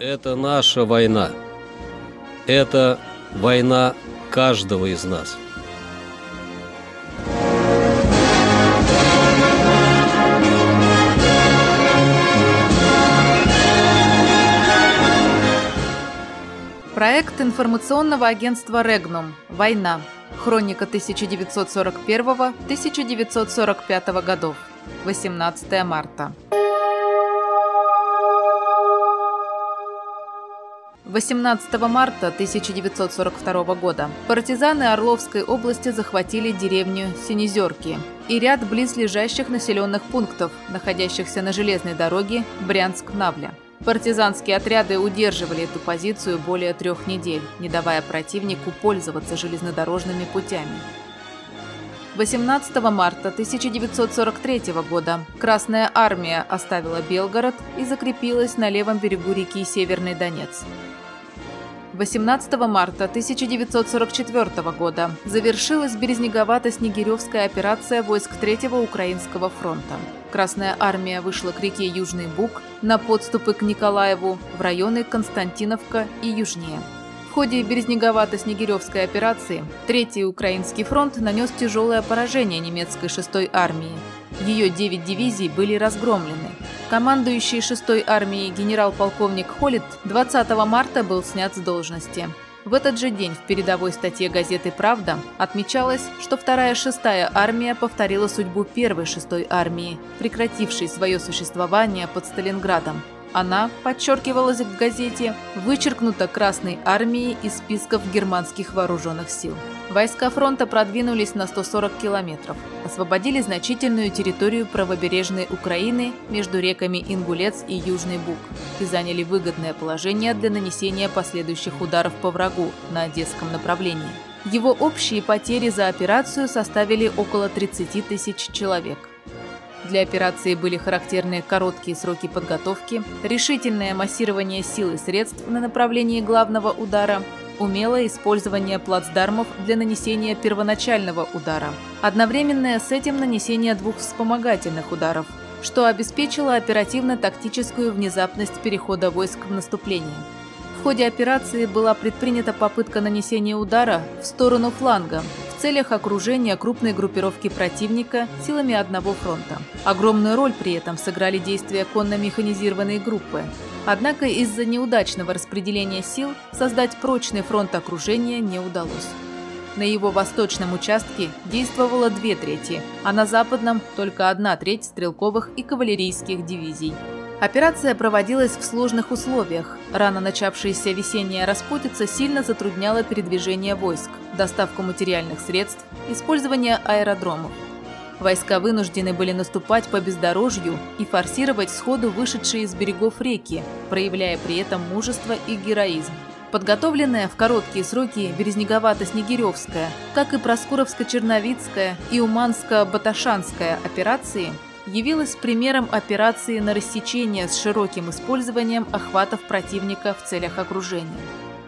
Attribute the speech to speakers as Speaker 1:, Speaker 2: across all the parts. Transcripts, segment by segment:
Speaker 1: Это наша война. Это война каждого из нас.
Speaker 2: Проект информационного агентства «Регнум. Война. Хроника 1941-1945 годов. 18 марта. 18 марта 1942 года партизаны Орловской области захватили деревню Синезерки и ряд близлежащих населенных пунктов, находящихся на железной дороге Брянск-Навля. Партизанские отряды удерживали эту позицию более трех недель, не давая противнику пользоваться железнодорожными путями. 18 марта 1943 года Красная армия оставила Белгород и закрепилась на левом берегу реки Северный Донец. 18 марта 1944 года завершилась Березнеговато-Снегиревская операция войск Третьего Украинского фронта. Красная армия вышла к реке Южный Буг на подступы к Николаеву в районы Константиновка и южнее. В ходе Березнеговато-Снегиревской операции Третий Украинский фронт нанес тяжелое поражение немецкой 6-й армии. Ее 9 дивизий были разгромлены. Командующий 6-й армией генерал-полковник Холлит 20 марта был снят с должности. В этот же день в передовой статье газеты «Правда» отмечалось, что вторая шестая армия повторила судьбу первой шестой армии, прекратившей свое существование под Сталинградом. Она, подчеркивалась в газете, вычеркнута Красной армией из списков германских вооруженных сил. Войска фронта продвинулись на 140 километров, освободили значительную территорию правобережной Украины между реками Ингулец и Южный Буг и заняли выгодное положение для нанесения последующих ударов по врагу на Одесском направлении. Его общие потери за операцию составили около 30 тысяч человек. Для операции были характерны короткие сроки подготовки, решительное массирование сил и средств на направлении главного удара, умелое использование плацдармов для нанесения первоначального удара, одновременное с этим нанесение двух вспомогательных ударов, что обеспечило оперативно-тактическую внезапность перехода войск в наступление. В ходе операции была предпринята попытка нанесения удара в сторону фланга, целях окружения крупной группировки противника силами одного фронта. Огромную роль при этом сыграли действия конно-механизированной группы. Однако из-за неудачного распределения сил создать прочный фронт окружения не удалось. На его восточном участке действовало две трети, а на западном – только одна треть стрелковых и кавалерийских дивизий. Операция проводилась в сложных условиях. Рано начавшаяся весенняя распутица сильно затрудняла передвижение войск, доставку материальных средств, использование аэродромов. Войска вынуждены были наступать по бездорожью и форсировать сходу вышедшие из берегов реки, проявляя при этом мужество и героизм. Подготовленная в короткие сроки Березнеговато-Снегиревская, как и Проскуровско-Черновицкая и Уманско-Баташанская операции – явилась примером операции на рассечение с широким использованием охватов противника в целях окружения.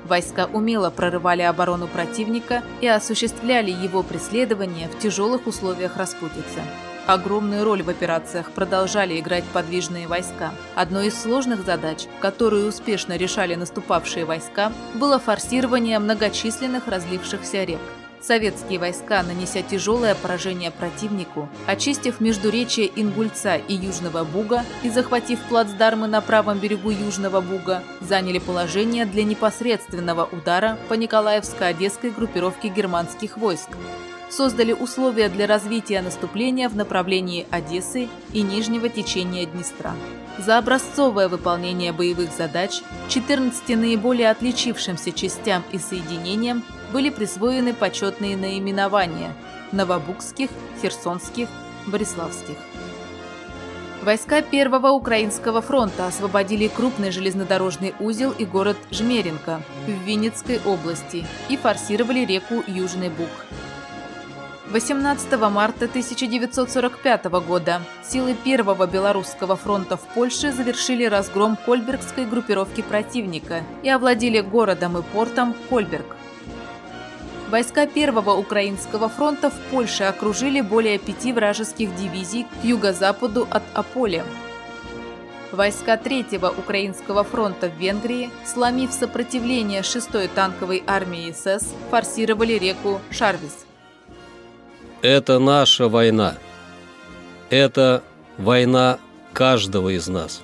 Speaker 2: Войска умело прорывали оборону противника и осуществляли его преследование в тяжелых условиях распутицы. Огромную роль в операциях продолжали играть подвижные войска. Одной из сложных задач, которую успешно решали наступавшие войска, было форсирование многочисленных разлившихся рек. Советские войска, нанеся тяжелое поражение противнику, очистив междуречие Ингульца и Южного Буга и захватив плацдармы на правом берегу Южного Буга, заняли положение для непосредственного удара по Николаевско-Одесской группировке германских войск, создали условия для развития наступления в направлении Одессы и нижнего течения Днестра. За образцовое выполнение боевых задач 14 наиболее отличившимся частям и соединениям были присвоены почетные наименования – Новобукских, Херсонских, Бориславских. Войска Первого Украинского фронта освободили крупный железнодорожный узел и город Жмеринка в Винницкой области и форсировали реку Южный Буг. 18 марта 1945 года силы Первого Белорусского фронта в Польше завершили разгром Кольбергской группировки противника и овладели городом и портом Кольберг. Войска Первого Украинского фронта в Польше окружили более пяти вражеских дивизий к юго-западу от Аполя. Войска Третьего Украинского фронта в Венгрии, сломив сопротивление 6-й танковой армии СС, форсировали реку Шарвис.
Speaker 1: Это наша война. Это война каждого из нас.